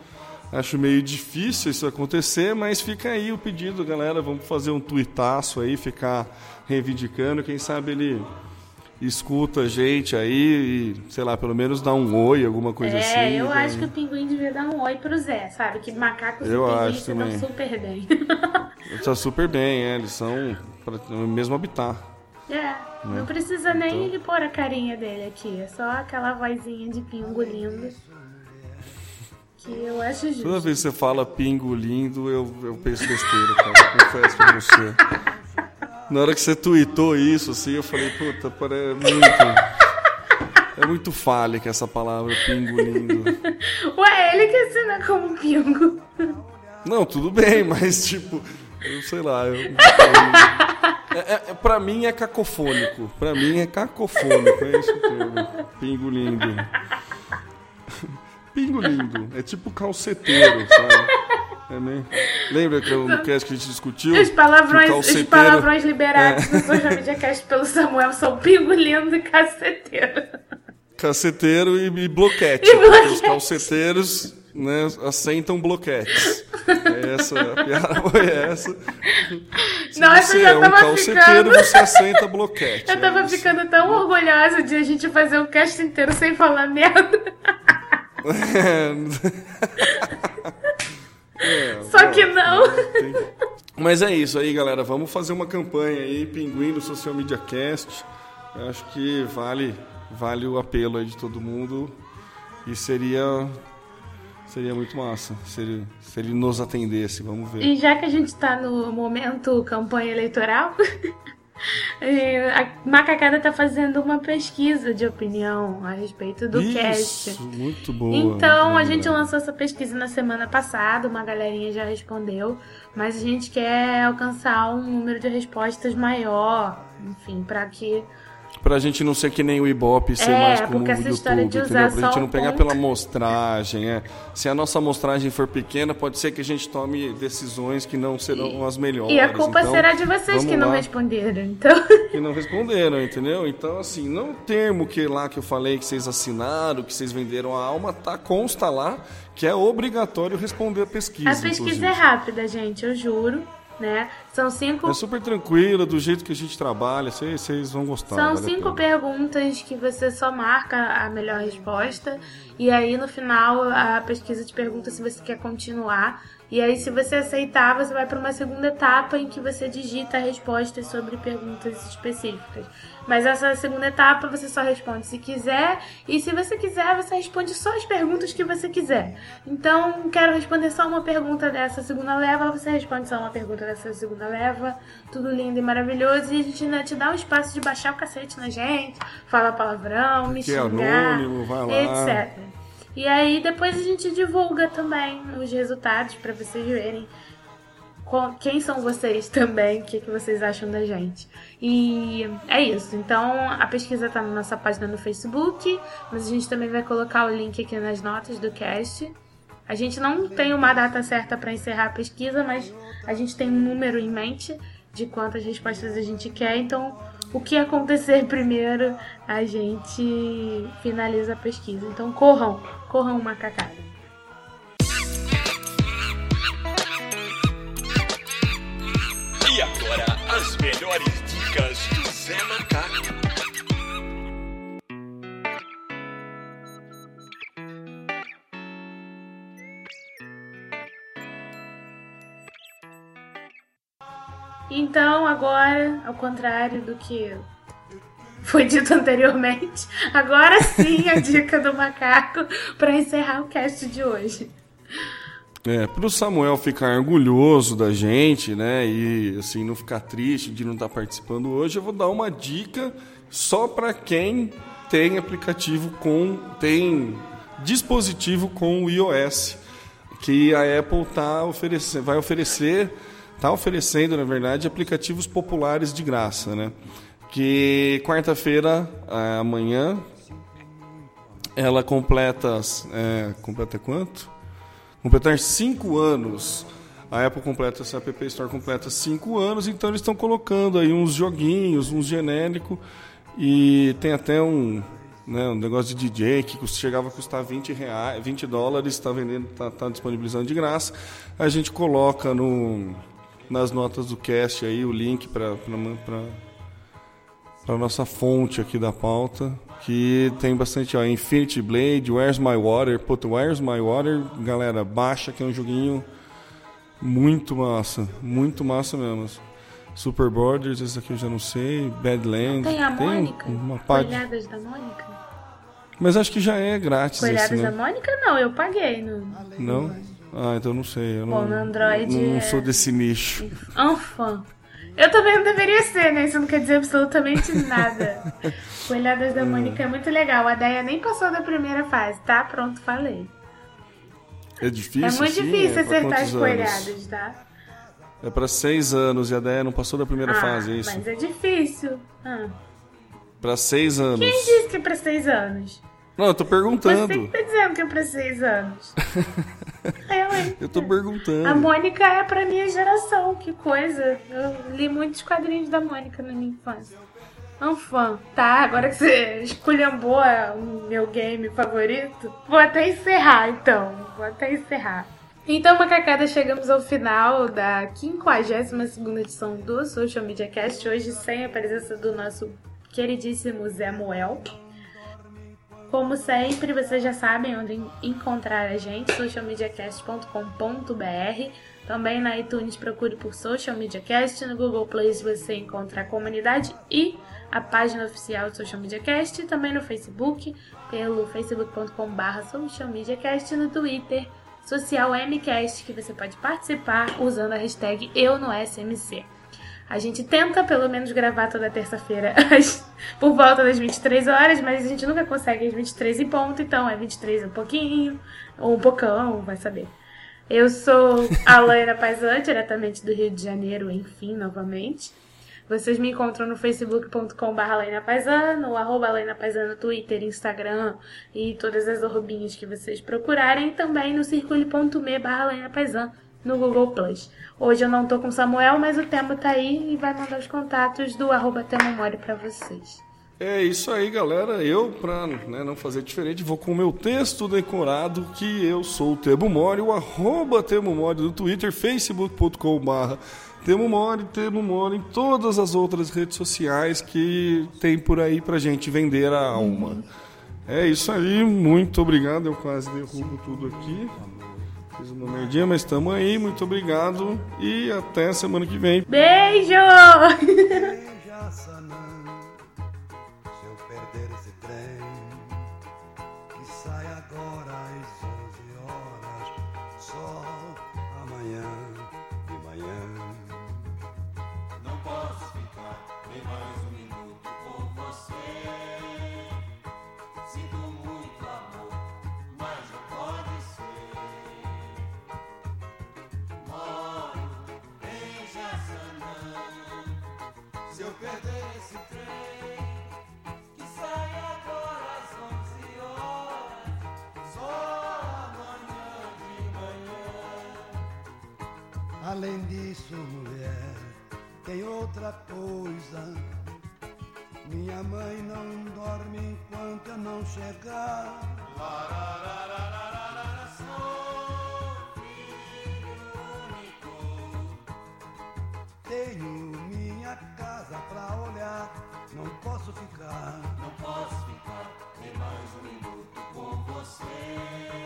Acho meio difícil isso acontecer, mas fica aí o pedido, galera. Vamos fazer um tuitaço aí, ficar reivindicando. Quem sabe ele escuta a gente aí e, sei lá, pelo menos dá um oi, alguma coisa É, assim. eu né? acho que o pinguim devia dar um oi pro Zé, sabe? Que macacos Eu e pinguins acho se dão super bem. Tá super bem, é, eles são no mesmo habitat. é, Né? não precisa nem Então. ele pôr a carinha dele aqui. É só aquela vozinha de pingo lindo. Que eu acho Toda justo. vez que você fala pingo lindo, eu, eu penso besteira, cara. Confesso pra você. Na hora que você tweetou isso, assim, eu falei, puta, parece muito. É muito fálica essa palavra, pingo lindo. Ué, ele que assina como pingo. Não, tudo bem, mas tipo, eu sei lá. Eu, eu- é, é, pra mim é cacofônico. Pra mim é cacofônico, é isso termo. Pingo lindo. Pingo lindo. É tipo calceteiro, sabe? É meio... Lembra que no cast que a gente discutiu? Os palavrões, os palavrões liberados É. no Social Media Cast pelo Samuel são pingo lindo e caceteiro. Caceteiro e, e bloquete. E bloquete. Os calceteiros né, assentam bloquetes. É Essa, a piada foi essa. Se Nossa, você eu é um calceteiro, ficando- você assenta bloquete. Eu tava É ficando tão orgulhosa de a gente fazer o cast inteiro sem falar merda. É, Só que não. tem- Mas é isso aí, galera. Vamos fazer uma campanha aí, Pinguim no Social Media Cast. Eu Acho que vale, vale o apelo aí de todo mundo. E seria. Seria muito massa se ele, se ele nos atendesse. Vamos ver. E já que a gente tá no momento campanha eleitoral, a Macacada tá fazendo uma pesquisa de opinião a respeito do cast. Isso, muito boa. Então, a muito gente lançou essa pesquisa na semana passada, uma galerinha já respondeu, mas a gente quer alcançar um número de respostas maior, enfim, pra que Pra gente não ser que nem o Ibope, ser É, mais como o YouTube, entendeu? Pra gente não pegar ponto. pela amostragem, é. Se a nossa amostragem for pequena, pode ser que a gente tome decisões que não serão as melhores. E a culpa Então, será de vocês que não lá. responderam. Então, que não responderam, entendeu? Então, assim, não termo que lá que eu falei que vocês assinaram, que vocês venderam a alma, tá, consta lá que é obrigatório responder a pesquisa. a pesquisa inclusive. é rápida, gente, eu juro, né? São cinco É super tranquila, do jeito que a gente trabalha, vocês, vocês vão gostar. São vale cinco perguntas que você só marca a melhor resposta. E aí no final a pesquisa te pergunta se você quer continuar. E aí, se você aceitar, você vai para uma segunda etapa em que você digita respostas sobre perguntas específicas. Mas essa segunda etapa você só responde se quiser. E se você quiser, você responde só as perguntas que você quiser. Então, quero responder só uma pergunta dessa segunda leva. Você responde só uma pergunta dessa segunda leva. Tudo lindo e maravilhoso. E a gente ainda te dá um espaço de baixar o cacete na gente, falar palavrão, me Que é xingar, anônimo, vai lá. etc. E aí depois a gente divulga também os resultados para vocês verem quem são vocês também, o que, que vocês acham da gente. E é isso. Então a pesquisa tá na nossa página no Facebook, mas a gente também vai colocar o link aqui nas notas do cast. A gente não tem uma data certa para encerrar a pesquisa, mas a gente tem um número em mente de quantas respostas a gente quer. Então, o que acontecer primeiro, a gente finaliza a pesquisa. Então, corram, corram macacada. E agora, as melhores Dicas do Zé Macaco. Então, agora, ao contrário do que foi dito anteriormente, agora sim a dica do macaco para encerrar o cast de hoje. É, pro Samuel ficar orgulhoso da gente, né, e assim não ficar triste de não estar participando hoje, eu vou dar uma dica só para quem tem aplicativo com tem dispositivo com o iOS, que a Apple tá oferecendo, vai oferecer, tá oferecendo, na verdade, aplicativos populares de graça, né? Que quarta-feira, amanhã, ela completa, é, completa quanto? Completar cinco anos. A Apple completa, essa App Store completa cinco anos, então eles estão colocando aí uns joguinhos, uns genéricos, e tem até um, né, um negócio de DJ que chegava a custar 20, reais, 20 dólares, está vendendo, está tá disponibilizando de graça. A gente coloca no, nas notas do cast aí o link para a nossa fonte aqui da pauta que tem bastante, ó, Infinity Blade, Where's My Water, puta, Where's My Water, galera, baixa que é um joguinho muito massa, muito massa mesmo. Super Borders, esse aqui eu já não sei, Badlands. Tem a Mônica? Tem uma parte. Da Mônica? Mas acho que já é grátis Coelhadas esse, né? da Mônica não, eu paguei no... Não? Ah, então não sei. Eu Bom, não, no Android não é- sou desse nicho. Enfant. Eu também não deveria ser, né? Isso não quer dizer absolutamente nada. Coelhadas da Mônica é muito legal. A Deia nem passou da primeira fase, tá? Pronto, falei. É difícil? é muito assim? difícil É acertar as quantos anos? coelhadas, tá? É pra seis anos e a Deia não passou da primeira Ah, fase, é isso? Mas é difícil. Ah. Pra seis anos. Quem disse que é pra seis anos? Não, eu tô Você perguntando. que tá dizendo que é pra seis anos. Eu, hein? Eu tô perguntando. A Mônica é pra minha geração, que coisa. Eu li muitos quadrinhos da Mônica na minha infância. Um fã. Tá, agora que você esculhambou o meu game favorito, vou até encerrar então. Vou até encerrar. Então, macacada, chegamos ao final da 52 edição do Social Media Cast. Hoje, sem a presença do nosso queridíssimo Zé Moel. Como sempre, vocês já sabem onde encontrar a gente, socialmediacast.com.br. Também na iTunes procure por Social Media Cast, no Google Play você encontra a comunidade e a página oficial do Social Media Cast, também no Facebook, pelo facebook.com.br socialmediacast, no Twitter, Social Mcast, que você pode participar usando a hashtag Eu no SMC. A gente tenta pelo menos gravar toda terça-feira por volta das 23 horas, mas a gente nunca consegue às 23 em ponto, então é 23 um pouquinho, ou um pocão, vai saber. Eu sou a Laina Paisan, diretamente do Rio de Janeiro, enfim, novamente. Vocês me encontram no facebook.com.br no arroba no Twitter, Instagram e todas as arrobinhas que vocês procurarem. Também no circule.me barra no Google Plus. Hoje eu não tô com o Samuel, mas o Temo tá aí e vai mandar os contatos do arroba Temomori pra vocês. É isso aí, galera. Eu, pra né, não fazer diferente, vou com o meu texto decorado, que eu sou o Temo Mori, o arroba Temo Mori do Twitter, facebook.com.br Temo Mori, Temo Mori, em todas as outras redes sociais que tem por aí pra gente vender a alma. É isso aí, muito obrigado. Eu quase derrubo tudo aqui. Fiz uma merdinha, mas estamos aí. Muito obrigado e até semana que vem. Beijo! Além disso, mulher, tem outra coisa. Minha mãe não dorme enquanto eu não chegar. Sou filho único. Tenho minha casa pra olhar, não posso ficar. Não posso ficar nem mais um minuto com você.